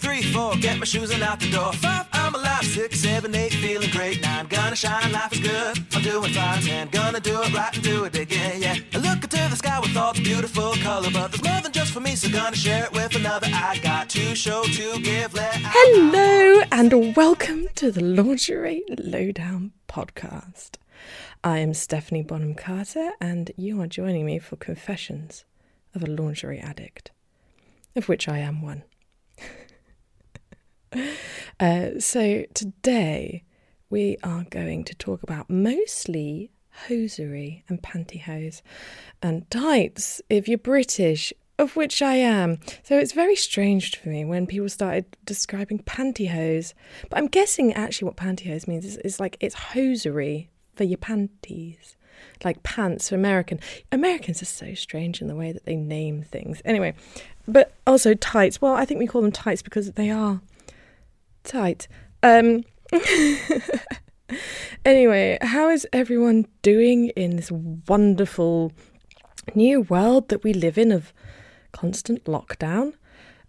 three, four, get my shoes and out the door. Five, I'm alive. Six, seven, eight, feeling great. Nine, gonna shine, life is good. I'm doing fine. Ten, gonna do it right and do it again, yeah. I look into the sky with all the beautiful color, but there's more than just for me, so gonna share it with another. I got to show to give. Let Hello and welcome to the Lingerie Lowdown podcast. I am Stephanie Bonham Carter, and you are joining me for Confessions of a Lingerie Addict, of which I am one. uh, so, today we are going to talk about mostly hosiery and pantyhose and tights if you're British, of which I am. So it's very strange for me when people started describing pantyhose. But I'm guessing actually what pantyhose means is, is like it's hosiery for your panties. Like pants for American. Americans are so strange in the way that they name things. Anyway, but also tights. Well, I think we call them tights because they are tight. Um anyway, how is everyone doing in this wonderful new world that we live in of constant lockdown?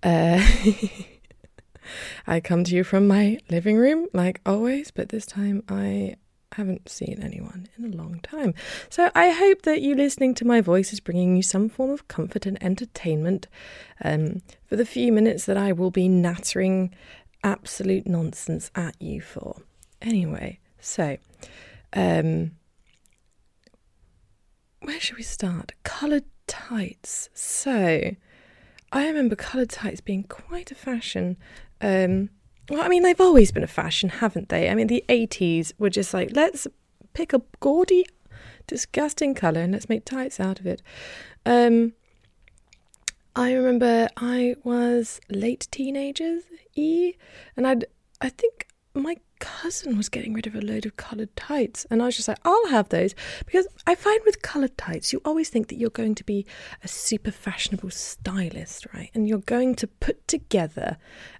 Uh, I come to you from my living room, like always, but this time I haven't seen anyone in a long time. So I hope that you listening to my voice is bringing you some form of comfort and entertainment um, for the few minutes that I will be nattering absolute nonsense at you for. Anyway, so um, where should we start? Coloured tights. So I remember coloured tights being quite a fashion. Um, well, I mean, they've always been a fashion, haven't they? I mean, the 80s were just like, let's pick a gaudy, disgusting colour and let's make tights out of it. Um, I remember I was late teenagers, e, and I'd, I think my cousin was getting rid of a load of coloured tights, and I was just like, I'll have those because I find with coloured tights, you always think that you're going to be a super fashionable stylist, right? And you're going to put together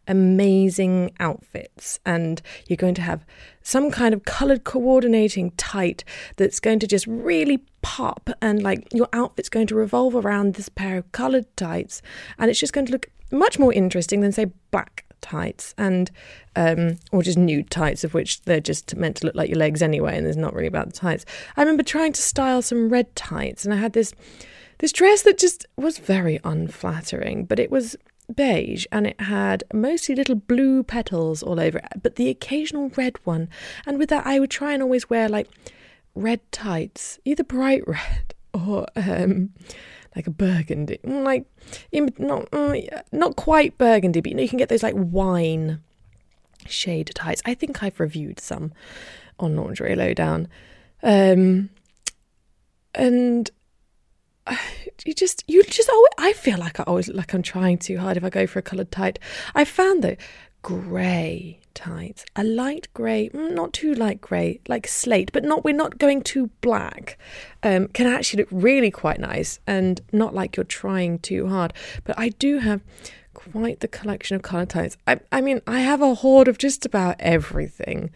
amazing outfits, and you're going to have some kind of coloured coordinating tight that's going to just really pop, and like your outfit's going to revolve around this pair of coloured tights, and it's just going to look much more interesting than, say, black tights and um, or just nude tights of which they're just meant to look like your legs anyway and there's not really about the tights. I remember trying to style some red tights and i had this this dress that just was very unflattering but it was beige and it had mostly little blue petals all over it but the occasional red one. And with that i would try and always wear like red tights either bright red or um like a burgundy, mm, like not mm, not quite burgundy, but you know you can get those like wine shade tights. I think I've reviewed some on Lingerie Lowdown, um, and you just you just always, I feel like I always look like I'm trying too hard if I go for a coloured tight. I found though grey tights, a light grey, mm, not too light grey, like slate, but not we're not going too black. Um, can actually look really quite nice and not like you're trying too hard. But I do have quite the collection of colour tights. I, I mean, I have a hoard of just about everything.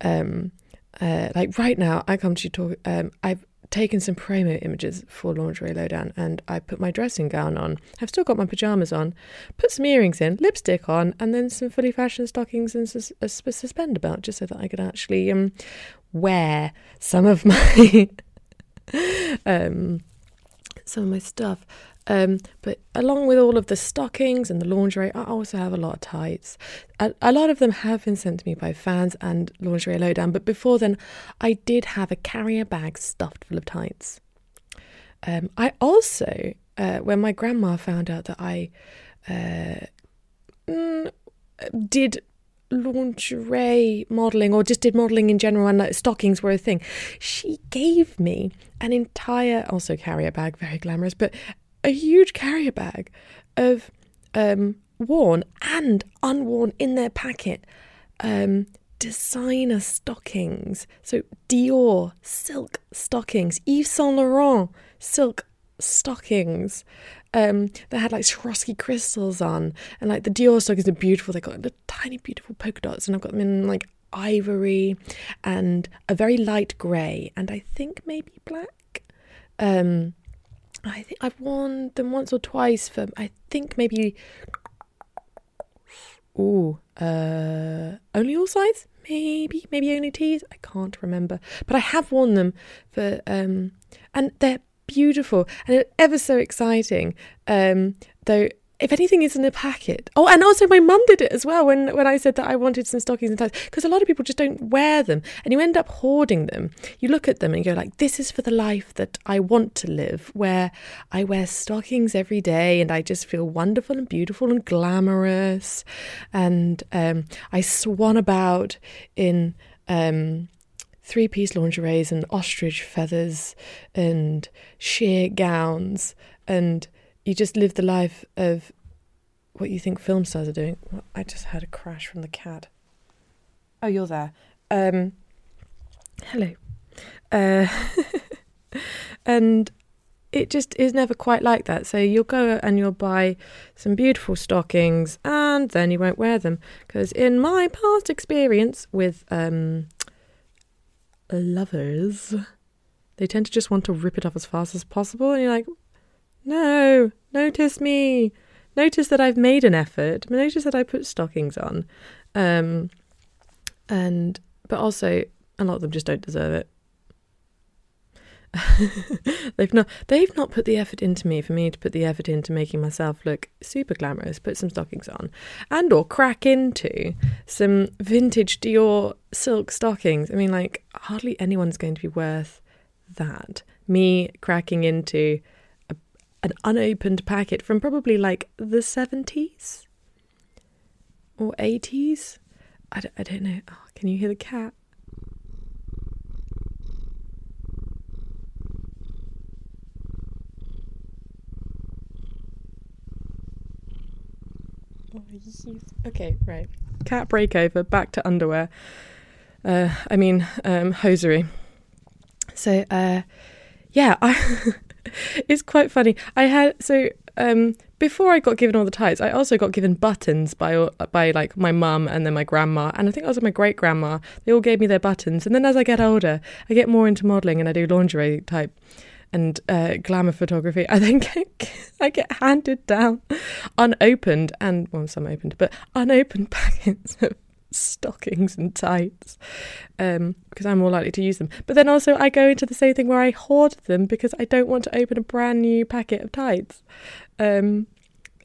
Um, uh, like right now, I come to you talk. Um, I've taken some promo images for Lingerie Lowdown and I put my dressing gown on. I've still got my pyjamas on, put some earrings in, lipstick on, and then some fully fashioned stockings and sus- a suspender belt just so that I could actually um, wear some of my um, some of my stuff. Um, but along with all of the stockings and the lingerie, I also have a lot of tights. A, a, lot of them have been sent to me by fans and Lingerie Lowdown, but before then, I did have a carrier bag stuffed full of tights. Um, I also, uh, when my grandma found out that I uh, mm, did lingerie modeling or just did modeling in general and like, stockings were a thing she gave me an entire also carrier bag very glamorous but a huge carrier bag of um, worn and unworn in their packet um, designer stockings. So Dior silk stockings, Yves Saint Laurent silk stockings. Um, they had like Swarovski crystals on, and like the Dior stockings are beautiful. They got the tiny, beautiful polka dots, and I've got them in like ivory and a very light grey, and I think maybe black. Um, I think I've worn them once or twice for I think maybe Ooh, uh, only all sides? Maybe, maybe OnlyTease. I can't remember, but I have worn them for, um, and they're beautiful and ever so exciting. Um, though if anything is in a packet. Oh, and also my mum did it as well when, when I said that I wanted some stockings and ties because a lot of people just don't wear them and you end up hoarding them. You look at them and you go like, this is for the life that I want to live where I wear stockings every day and I just feel wonderful and beautiful and glamorous and um, I swan about in um, three piece lingeries and ostrich feathers and sheer gowns and you just live the life of what you think film stars are doing. I just heard a crash from the cat. Oh, you're there. Um, hello. Uh, and it just is never quite like that. So you'll go and you'll buy some beautiful stockings and then you won't wear them. Because in my past experience with um, lovers, they tend to just want to rip it off as fast as possible. And you're like, no, notice me. Notice that I've made an effort. Notice that I put stockings on. Um, and but also a lot of them just don't deserve it. they've not they've not put the effort into me for me to put the effort into making myself look super glamorous, put some stockings on, and or crack into some vintage Dior silk stockings. I mean, like hardly anyone's going to be worth that. Me cracking into an unopened packet from probably like the 70s or 80s. I don't know. Oh, can you hear the cat? Oh, okay, right. Cat breakover, back to underwear. Uh, I mean, um, hosiery. So, uh, yeah, I it's quite funny. I had so um, before I got given all the tights, I also got given buttons by by like my mum and then my grandma, and I think also my great grandma. They all gave me their buttons, and then as I get older, I get more into modelling and I do lingerie type and uh, glamour photography. I then get I get handed down unopened and well some opened, but unopened packets of stockings and tights um, because I'm more likely to use them. But then also, I go into the same thing where I hoard them because I don't want to open a brand new packet of tights. Um,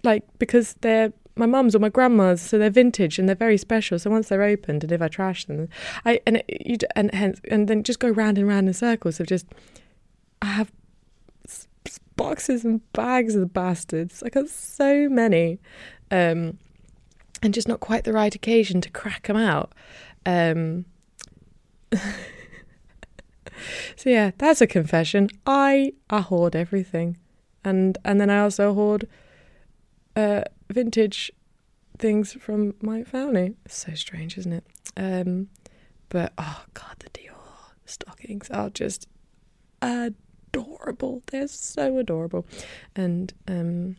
like, because they're my mum's or my grandma's, so they're vintage and they're very special. So once they're opened, and if I trash them, I and it, you and hence and then just go round and round in circles of just I have boxes and bags of the bastards. I got so many. Um, and just not quite the right occasion to crack them out. Um, so yeah, that's a confession. I I hoard everything, and and then I also hoard uh, vintage things from my family. so strange, isn't it? Um, but oh god, the Dior stockings are just adorable. They're so adorable, and um,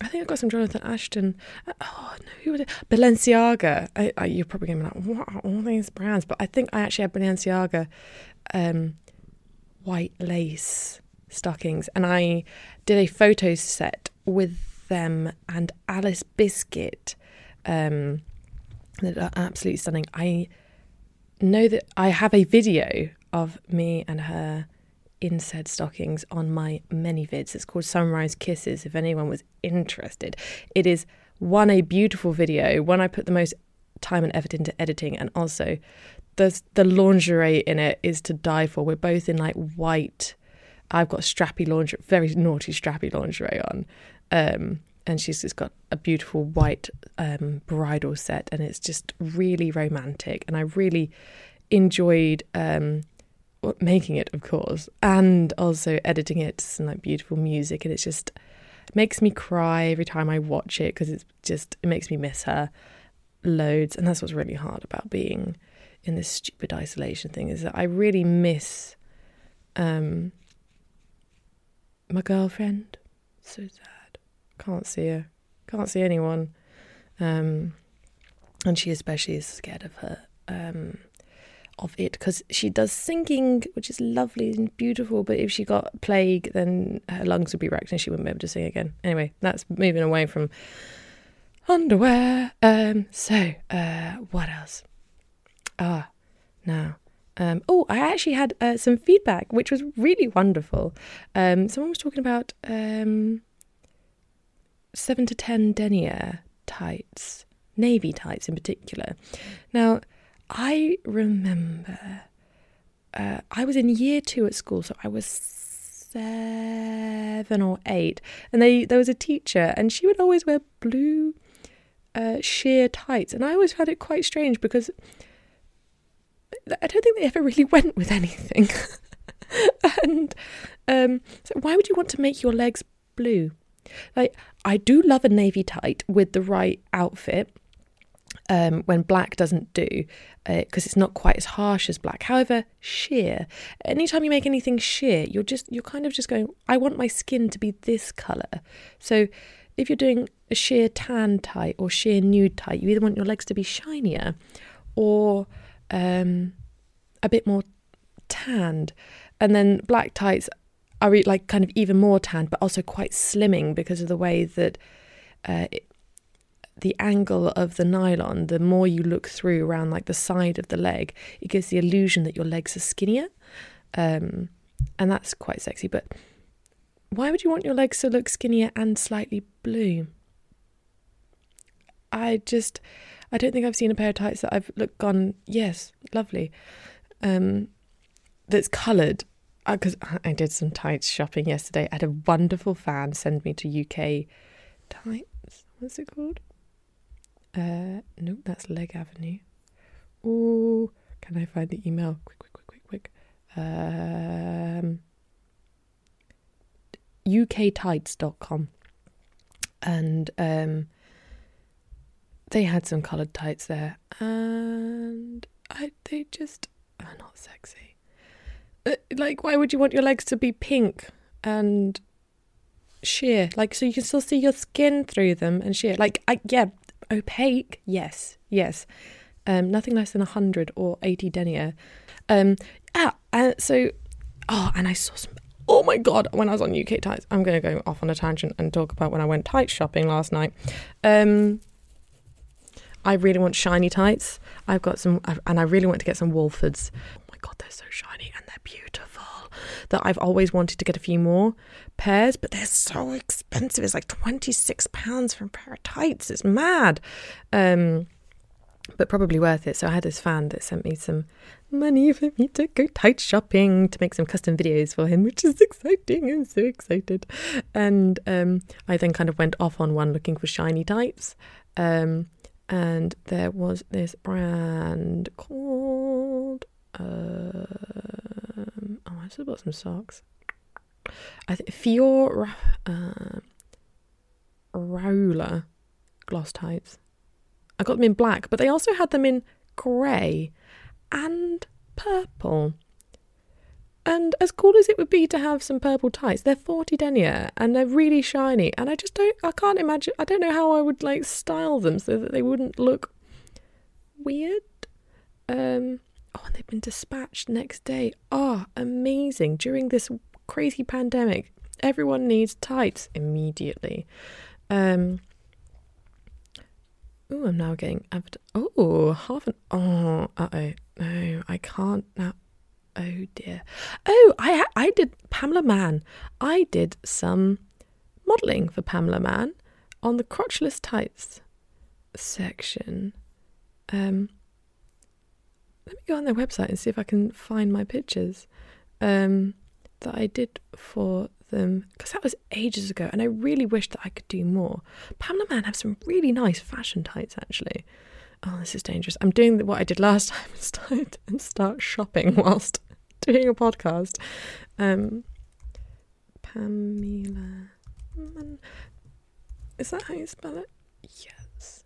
I think I got some Jonathan Aston. Uh, oh no, who was it? Balenciaga. I, I, you're probably going to be like, what are all these brands? But I think I actually had Balenciaga um, white lace stockings, and I did a photo set with them and Alice Biscuit. Um, that are absolutely stunning. I know that I have a video of me and her in said stockings on my ManyVids. It's called Sunrise Kisses, if anyone was interested. It is one, a beautiful video, one I put the most time and effort into editing, and also the the lingerie in it is to die for. We're both in like white. I've got strappy lingerie, very naughty strappy lingerie on. Um, and she's just got a beautiful white um, bridal set, and it's just really romantic. And I really enjoyed um, making it, of course, and also editing it to some like beautiful music, and it's just makes me cry every time I watch it because it's just it makes me miss her loads, and that's what's really hard about being in this stupid isolation thing is that I really miss um my girlfriend. So sad. Can't see her. Can't see anyone. Um and she especially is scared of her um of it because she does singing, which is lovely and beautiful. But if she got plague, then her lungs would be wrecked and she wouldn't be able to sing again. Anyway, that's moving away from underwear. Um, so, uh, what else? Ah, now. Um, oh, I actually had uh, some feedback, which was really wonderful. Um, someone was talking about um, seven to ten denier tights, navy tights in particular. Now, I remember uh, I was in year two at school, so I was seven or eight, and they there was a teacher, and she would always wear blue uh, sheer tights, and I always found it quite strange because I don't think they ever really went with anything. and um, so, why would you want to make your legs blue? Like, I do love a navy tight with the right outfit. Um, when black doesn't do, because uh, it's not quite as harsh as black. However, sheer. Anytime you make anything sheer, you're just you're kind of just going. I want my skin to be this color. So, if you're doing a sheer tan tight or sheer nude tight, you either want your legs to be shinier, or um, a bit more tanned, and then black tights are like kind of even more tanned, but also quite slimming because of the way that uh, it, the angle of the nylon. The more you look through around like the side of the leg, it gives the illusion that your legs are skinnier, um, and that's quite sexy. But why would you want your legs to look skinnier and slightly blue? I just I don't think I've seen a pair of tights that I've looked gone, yes, lovely. Um, that's coloured. Because uh, I did some tights shopping yesterday. I had a wonderful fan send me to UK tights. What's it called? Uh, no, that's Leg Avenue. Oh, can I find the email? Quick, quick, quick, quick, quick. Um, uktights.com. And um, they had some coloured tights there, and I, they just are not sexy. Uh, like, why would you want your legs to be pink and sheer? Like, so you can still see your skin through them and sheer. Like, I, yeah, opaque. Yes, yes. Um, nothing less than hundred or eighty denier. Um, ah, uh, so, oh, and I saw some. Oh my god! When I was on UK tights, I'm going to go off on a tangent and talk about when I went tight shopping last night. Um, I really want shiny tights. I've got some, and I really want to get some Wolfords. Oh my god, they're so shiny and they're beautiful. That I've always wanted to get a few more pairs, but they're so expensive. It's like twenty six pounds for a pair of tights. It's mad. Um, but probably worth it. So I had this fan that sent me some money for me to go tight shopping to make some custom videos for him, which is exciting. I'm so excited. And um, I then kind of went off on one looking for shiny tights. Um, and there was this brand called um, I just bought some socks. I think Fior uh, Roller gloss tights. I got them in black, but they also had them in grey and purple. And as cool as it would be to have some purple tights, they're 40 denier and they're really shiny. And I just don't, I can't imagine, I don't know how I would like style them so that they wouldn't look weird. Um, oh, and they've been dispatched next day. Oh, amazing. During this crazy pandemic, everyone needs tights immediately. Um, oh, I'm now getting, oh, half an, oh, uh oh, no, I can't now. Oh dear. Oh, I I did Pamela Mann. I did some modelling for Pamela Mann on the crotchless tights section. Um, let me go on their website and see if I can find my pictures um, that I did for them because that was ages ago, and I really wish that I could do more. Pamela Mann have some really nice fashion tights actually oh, this is dangerous. I'm doing what I did last time and start, and start shopping whilst doing a podcast. Um, Pamela. Is that how you spell it? Yes.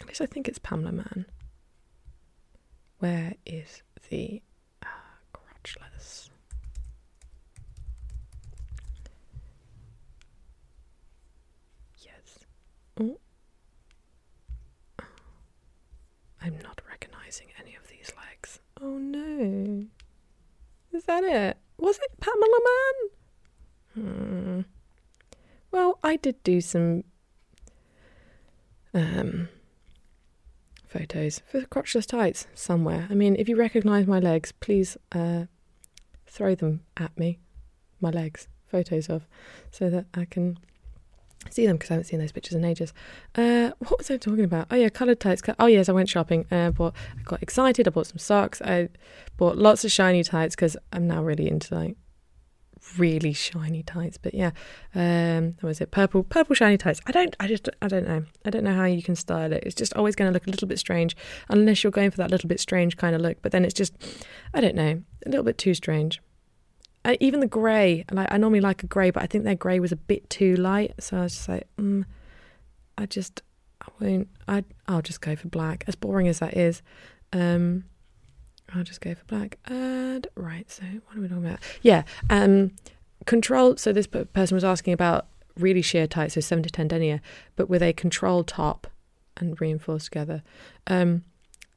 At least I think it's Pamela Mann. Where is the uh, crotchless? Yes. Oh. I'm not recognizing any of these legs. Oh no. Is that it? Was it Pamela Mann? Hmm. Well, I did do some. um, photos for crotchless tights somewhere. I mean, if you recognise my legs, please uh, throw them at me. My legs, photos of, so that I can see them because I haven't seen those pictures in ages. Uh, what was I talking about? Oh yeah, coloured tights. Oh yes, I went shopping. Uh, bought. I got excited. I bought some socks. I bought lots of shiny tights because I'm now really into like really shiny tights. But yeah, um, what was it? Purple, purple shiny tights. I don't. I just. I don't know. I don't know how you can style it. It's just always going to look a little bit strange unless you're going for that little bit strange kind of look. But then it's just. I don't know. A little bit too strange. Uh, even the grey, like I normally like a grey, but I think their grey was a bit too light. So I was just like, mm, I just, I won't. I I'll just go for black. As boring as that is, um, I'll just go for black. And right, so what are we talking about? Yeah, um, control. So this person was asking about really sheer tight, so seven to ten denier, but with a control top and reinforced together. Um,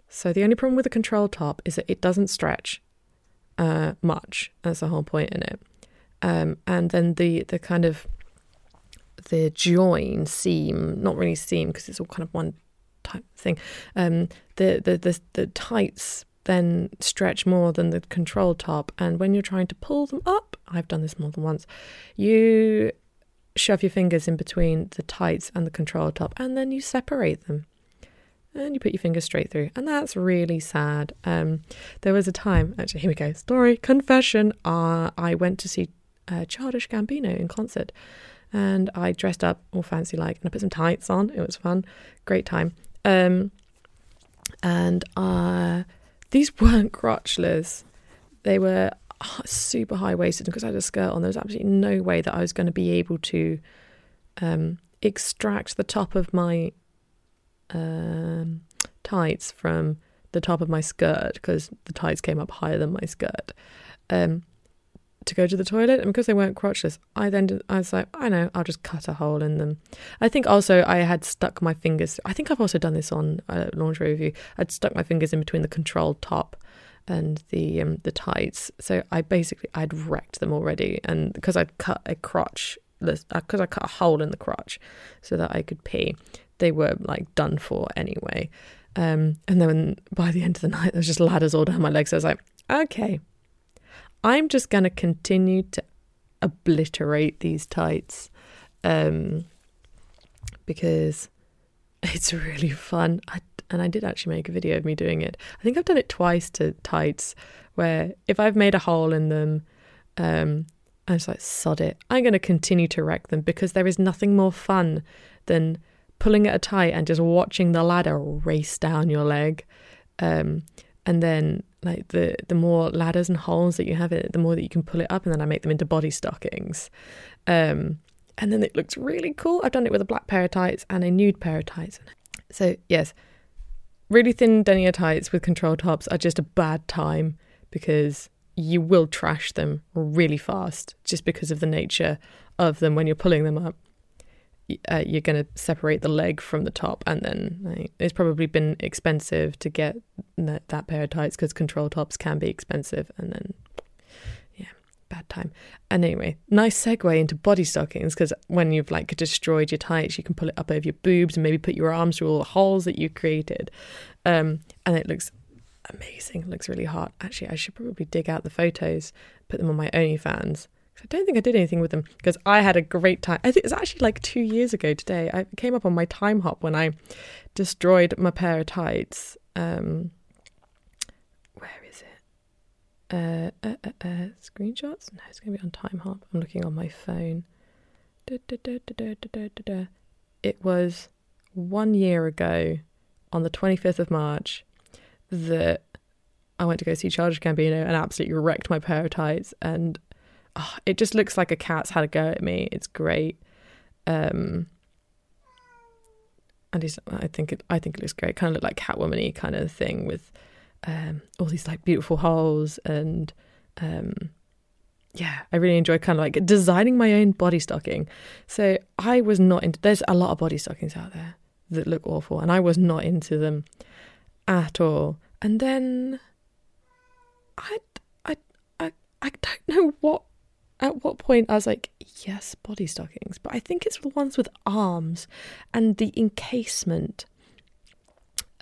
so the only problem with a control top is that it doesn't stretch uh, much. That's the whole point in it. Um, and then the the kind of the join seam, not really seam because it's all kind of one type thing. Um, the, the the the tights then stretch more than the control top, and when you're trying to pull them up, I've done this more than once. You shove your fingers in between the tights and the control top, and then you separate them and you put your fingers straight through. And that's really sad. Um, there was a time, actually, here we go, story, confession. Uh, I went to see uh, Childish Gambino in concert and I dressed up all fancy like and I put some tights on. It was fun, great time. Um, and uh, these weren't crotchless, they were super high waisted because I had a skirt on. There was absolutely no way that I was going to be able to um, extract the top of my um, tights from the top of my skirt because the tights came up higher than my skirt um, to go to the toilet. And because they weren't crotchless, I then did, I was like, I know, I'll just cut a hole in them. I think also I had stuck my fingers. I think I've also done this on a lingerie review. I'd stuck my fingers in between the controlled top and the um, the tights. So I basically I'd wrecked them already, and because I'd cut a crotch because I cut a hole in the crotch so that I could pee they were like done for anyway. Um, and then by the end of the night, there was just ladders all down my legs. I was like, okay, I'm just going to continue to obliterate these tights um, because it's really fun. I, and I did actually make a video of me doing it. I think I've done it twice to tights where if I've made a hole in them, um, I was like, sod it. I'm going to continue to wreck them because there is nothing more fun than pulling at a tight and just watching the ladder race down your leg. Um, and then like the the more ladders and holes that you have it, the more that you can pull it up, and then I make them into body stockings. Um, and then it looks really cool. I've done it with a black pair of tights and a nude pair of tights. So yes, really thin denier tights with control tops are just a bad time because you will trash them really fast just because of the nature of them when you're pulling them up uh, you're going to separate the leg from the top, and then like, it's probably been expensive to get that, that pair of tights because control tops can be expensive, and then yeah, bad time. And anyway, nice segue into body stockings because when you've like destroyed your tights, you can pull it up over your boobs and maybe put your arms through all the holes that you created, um, and it looks amazing. It looks really hot. Actually, I should probably dig out the photos, put them on my OnlyFans I don't think I did anything with them because I had a great time. I think it's actually like two years ago today. I came up on my Timehop when I destroyed my pair of tights. Um, where is it? Uh, uh, uh, uh screenshots? No, it's going to be on Timehop. I'm looking on my phone. Da, da, da, it was one year ago on the 25th of March that I went to go see Childish Gambino and absolutely wrecked my pair of tights. And oh, it just looks like a cat's had a go at me. It's great. Um, and he's, I think it, I think it looks great. Kind of look like Catwoman-y kind of thing with um, all these like beautiful holes and um, yeah, I really enjoy kind of like designing my own body stocking. So I was not into. There's a lot of body stockings out there that look awful, and I was not into them at all. And then I, I, I, I don't know what at what point I was like, yes, body stockings. But I think it's the ones with arms and the encasement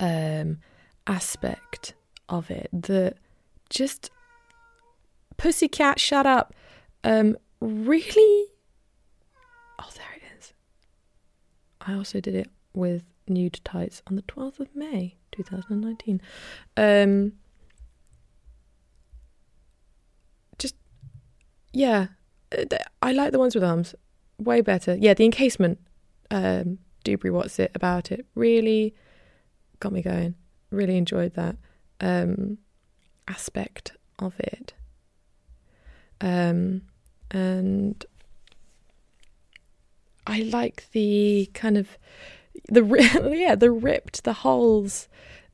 um, aspect of it that just pussycat, shut up. Um, really? Oh, there it is. I also did it with nude tights on the 12th of May 2019. Um, just, yeah, uh, I like the ones with arms way better. Yeah, the encasement, um, Dubry, what's it about it? Really got me going. Really enjoyed that um, aspect of it. Um, and I like the kind of the yeah the ripped the holes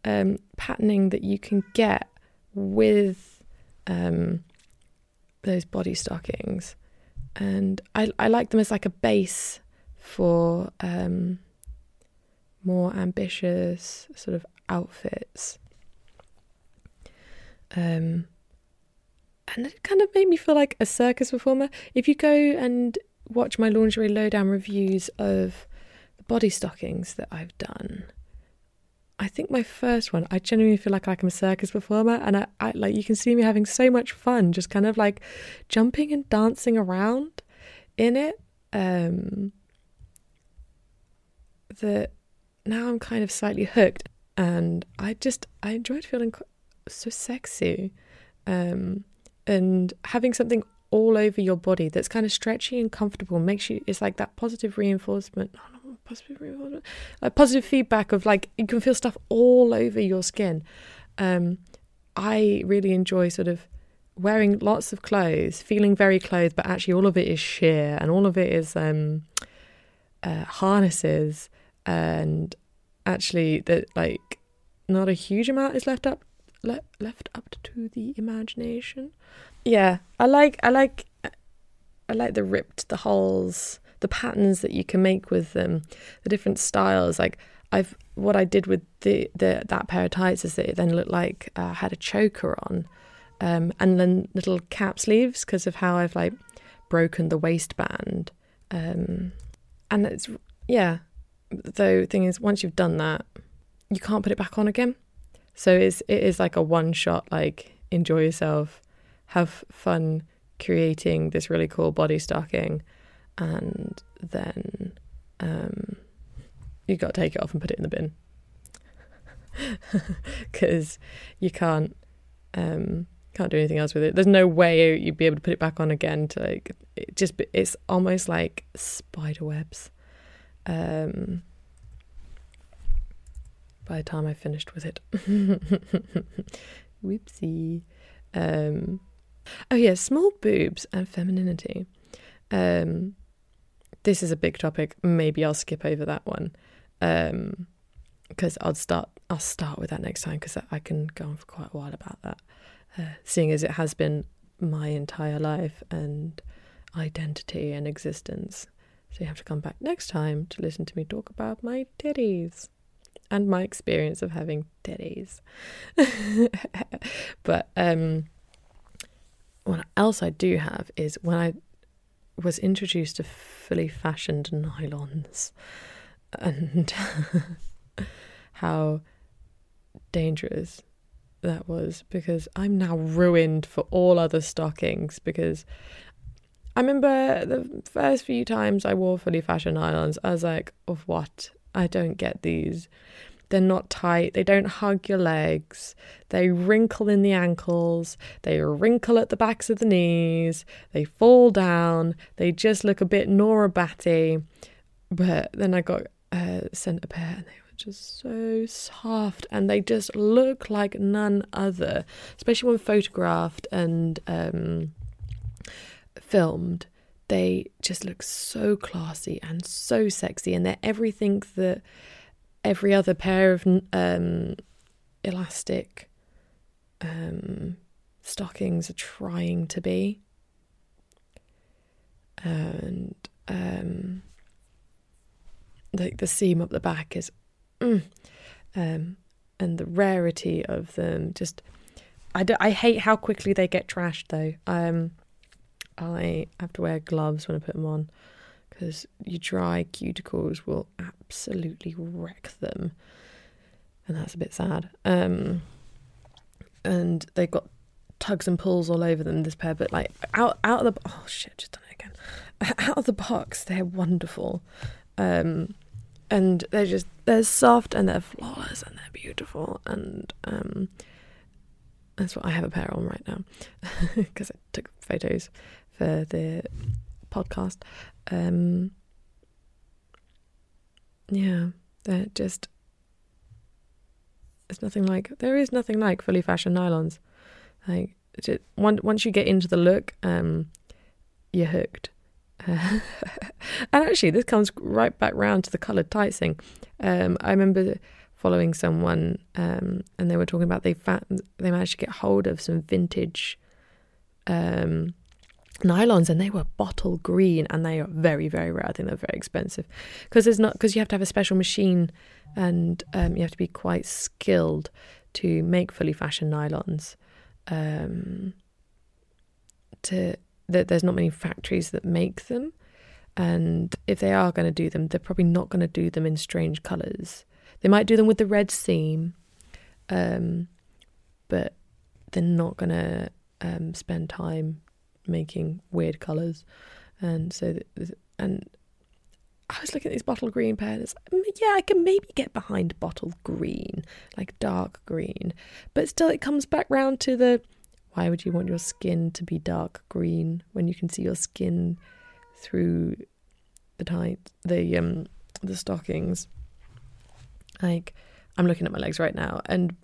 um, patterning that you can get with um, those body stockings, and I I like them as like a base for um, more ambitious sort of outfits. Um, and it kind of made me feel like a circus performer. If you go and watch my lingerie lowdown reviews of the body stockings that I've done, I think my first one, I genuinely feel like, I'm a circus performer, and I, I like you can see me having so much fun, just kind of like jumping and dancing around in it. Um, that now I'm kind of slightly hooked, and I just I enjoyed feeling so sexy, um, and having something all over your body that's kind of stretchy and comfortable makes you. It's like that positive reinforcement. Positive reinforcement, like positive feedback of like you can feel stuff all over your skin. Um, I really enjoy sort of wearing lots of clothes, feeling very clothed, but actually all of it is sheer and all of it is um, uh, harnesses and actually that like not a huge amount is left up le- left up to the imagination. Yeah, I like I like I like the ripped the holes, the patterns that you can make with them, the different styles. Like I've what I did with the, the that pair of tights is that it then looked like uh, I had a choker on, um, and then little cap sleeves because of how I've like broken the waistband, um, and it's yeah, though the thing is once you've done that you can't put it back on again so it's it is like a one shot like enjoy yourself have fun creating this really cool body stocking and then um, you got to take it off and put it in the bin because you can't um, can't do anything else with it. There's no way you'd be able to put it back on again. To like, it just it's almost like spider webs. Um, by the time I finished with it. Whoopsie. Um, oh, yeah, small boobs and femininity. Um, this is a big topic. Maybe I'll skip over that one because um, I'll start. I'll start with that next time because I can go on for quite a while about that. Uh, seeing as it has been my entire life and identity and existence. So you have to come back next time to listen to me talk about my titties and my experience of having titties. but um, what else I do have is when I was introduced to fully fashioned nylons and how dangerous that was because I'm now ruined for all other stockings because I remember the first few times I wore fully fashioned nylons, I was like, of what? I don't get these. They're not tight. They don't hug your legs. They wrinkle in the ankles. They wrinkle at the backs of the knees. They fall down. They just look a bit Nora Batty. But then I got uh, sent a pair and they were just so soft and they just look like none other, especially when photographed and um, filmed, they just look so classy and so sexy, and they're everything that every other pair of um, elastic um, stockings are trying to be. And um, like the seam up the back is, mm, um, and the rarity of them just. I, do, I hate how quickly they get trashed though. Um, I have to wear gloves when I put them on because your dry cuticles will absolutely wreck them, and that's a bit sad. Um, and they've got tugs and pulls all over them. This pair, but like out out of the oh shit, just done it again. Out of the box, they're wonderful, um, and they're just they're soft and they're flawless and they're beautiful and um, that's what I have a pair on right now because I took photos for the podcast. Um, yeah, they're just. There's nothing like there is nothing like fully fashioned nylons. Like just, once once you get into the look, um, you're hooked. Uh, and actually, this comes right back round to the coloured tights thing. Um, I remember following someone, um, and they were talking about they they managed to get hold of some vintage um, nylons, and they were bottle green, and they are very very rare. I think they're very expensive because there's not because you have to have a special machine, and um, you have to be quite skilled to make fully fashioned nylons. Um, to that there's not many factories that make them and if they are going to do them they're probably not going to do them in strange colors they might do them with the red seam, um, but they're not gonna um, spend time making weird colours. And so, and I was looking at these bottle green. Mm, yeah, I can maybe get behind bottle green, like dark green, but still, it comes back round to the why would you want your skin to be dark green when you can see your skin through the tight the um the stockings like, I'm looking at my legs right now, and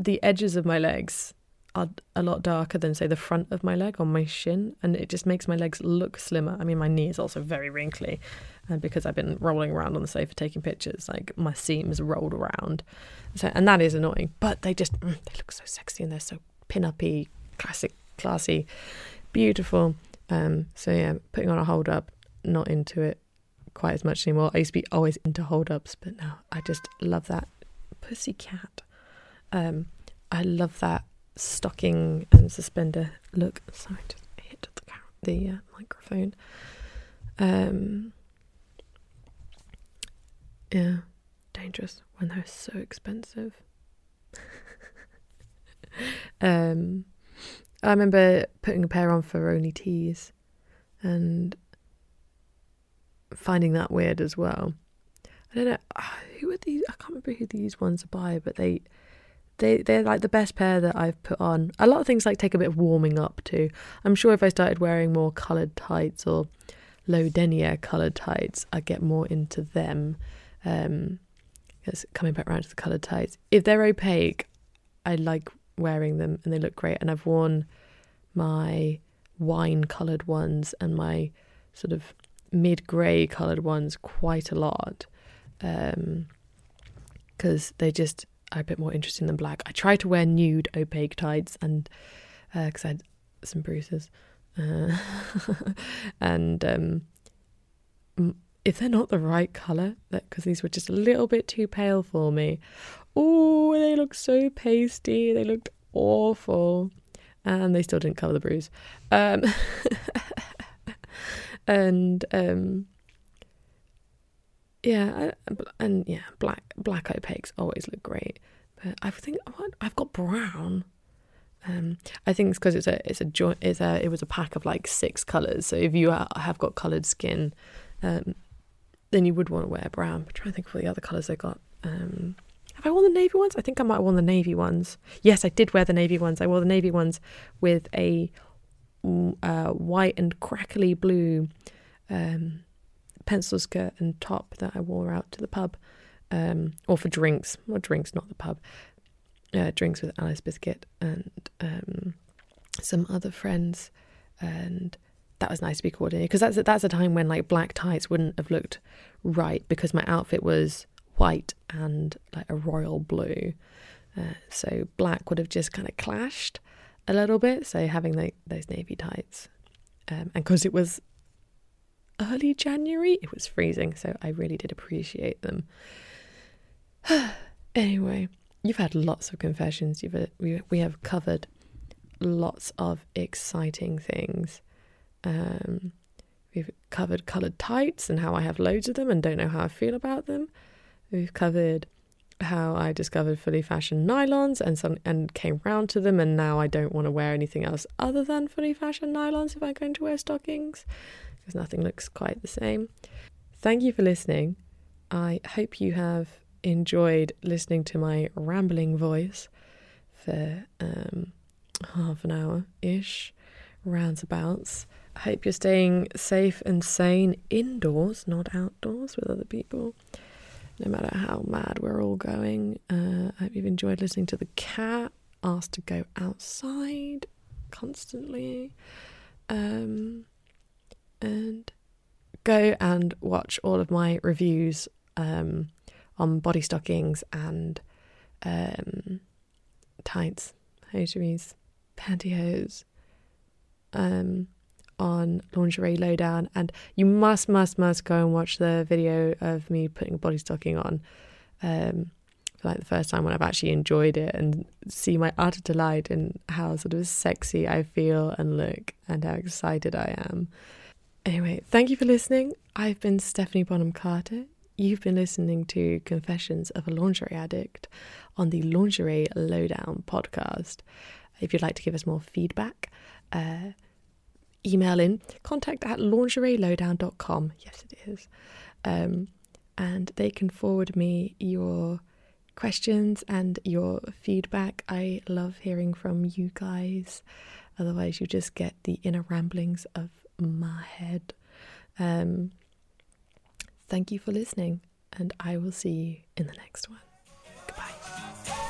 the edges of my legs are a lot darker than, say, the front of my leg on my shin, and it just makes my legs look slimmer. I mean, my knee is also very wrinkly, and because I've been rolling around on the sofa taking pictures, like my seams rolled around, so and that is annoying. But they just mm, they look so sexy and they're so pin-uppy, classic, classy, beautiful. Um, so yeah, putting on a hold up, not into it quite as much anymore. I used to be always into hold ups, but now I just love that pussy cat. Um, I love that stocking and suspender look. Sorry, just hit the the uh, microphone. Um, yeah, dangerous when they're so expensive. um, I remember putting a pair on for OnlyTease, and finding that weird as well. I don't know ah, who are these. I can't remember who these ones are by, but they they they're like the best pair that I've put on. A lot of things like take a bit of warming up too. I'm sure if I started wearing more coloured tights or low denier coloured tights, I'd get more into them. Um, it's coming back around to the coloured tights. If they're opaque, I like wearing them and they look great. And I've worn my wine coloured ones and my sort of mid grey coloured ones quite a lot because um, they just are a bit more interesting than black. I try to wear nude opaque tights and because uh, I had some bruises. Uh, and um, if they're not the right colour, because these were just a little bit too pale for me, oh, they look so pasty. They looked awful, and they still didn't cover the bruise. Um, and um, yeah, and yeah, black black opaques always look great. But I think I've got brown. Um, I think it's because it's a it's a joint it's a it was a pack of like six colors. So if you have got colored skin, um, then you would want to wear brown. But try to think of all the other colors I got. Um, have I worn the navy ones? I think I might have worn the navy ones. Yes, I did wear the navy ones. I wore the navy ones with a uh, white and crackly blue um, pencil skirt and top that I wore out to the pub, um, or for drinks, or drinks, not the pub, uh, drinks with Alice Biscuit and um, some other friends, and that was nice to be coordinated because that's that's a time when like black tights wouldn't have looked right because my outfit was white and like a royal blue, uh, so black would have just kind of clashed a little bit. So having the, those navy tights, um, and because it was early January, it was freezing. So I really did appreciate them. anyway, you've had lots of confessions. You've we we have covered lots of exciting things. Um, we've covered coloured tights and how I have loads of them and don't know how I feel about them. We've covered how I discovered fully fashioned nylons and some and came round to them and now I don't want to wear anything else other than fully fashioned nylons if I'm going to wear stockings because nothing looks quite the same. Thank you for listening. I hope you have enjoyed listening to my rambling voice for um, half an hour ish, roundabouts. I hope you're staying safe and sane indoors, not outdoors with other people no matter how mad we're all going. Uh, I hope you've enjoyed listening to the cat asked to go outside constantly. Um, and go and watch all of my reviews um, on body stockings and um, tights, hosieries, pantyhose. Um, on Lingerie Lowdown, and you must, must, must go and watch the video of me putting a body stocking on. Um, for like the first time when I've actually enjoyed it and see my utter delight in how sort of sexy I feel and look and how excited I am. Anyway, thank you for listening. I've been Stephanie Bonham Carter. You've been listening to Confessions of a Lingerie Addict on the Lingerie Lowdown podcast. If you'd like to give us more feedback, uh, email in contact at lingerielowdown.com. Yes, it is. Um, and they can forward me your questions and your feedback. I love hearing from you guys. Otherwise, you just get the inner ramblings of my head. Um, thank you for listening, and I will see you in the next one. Goodbye.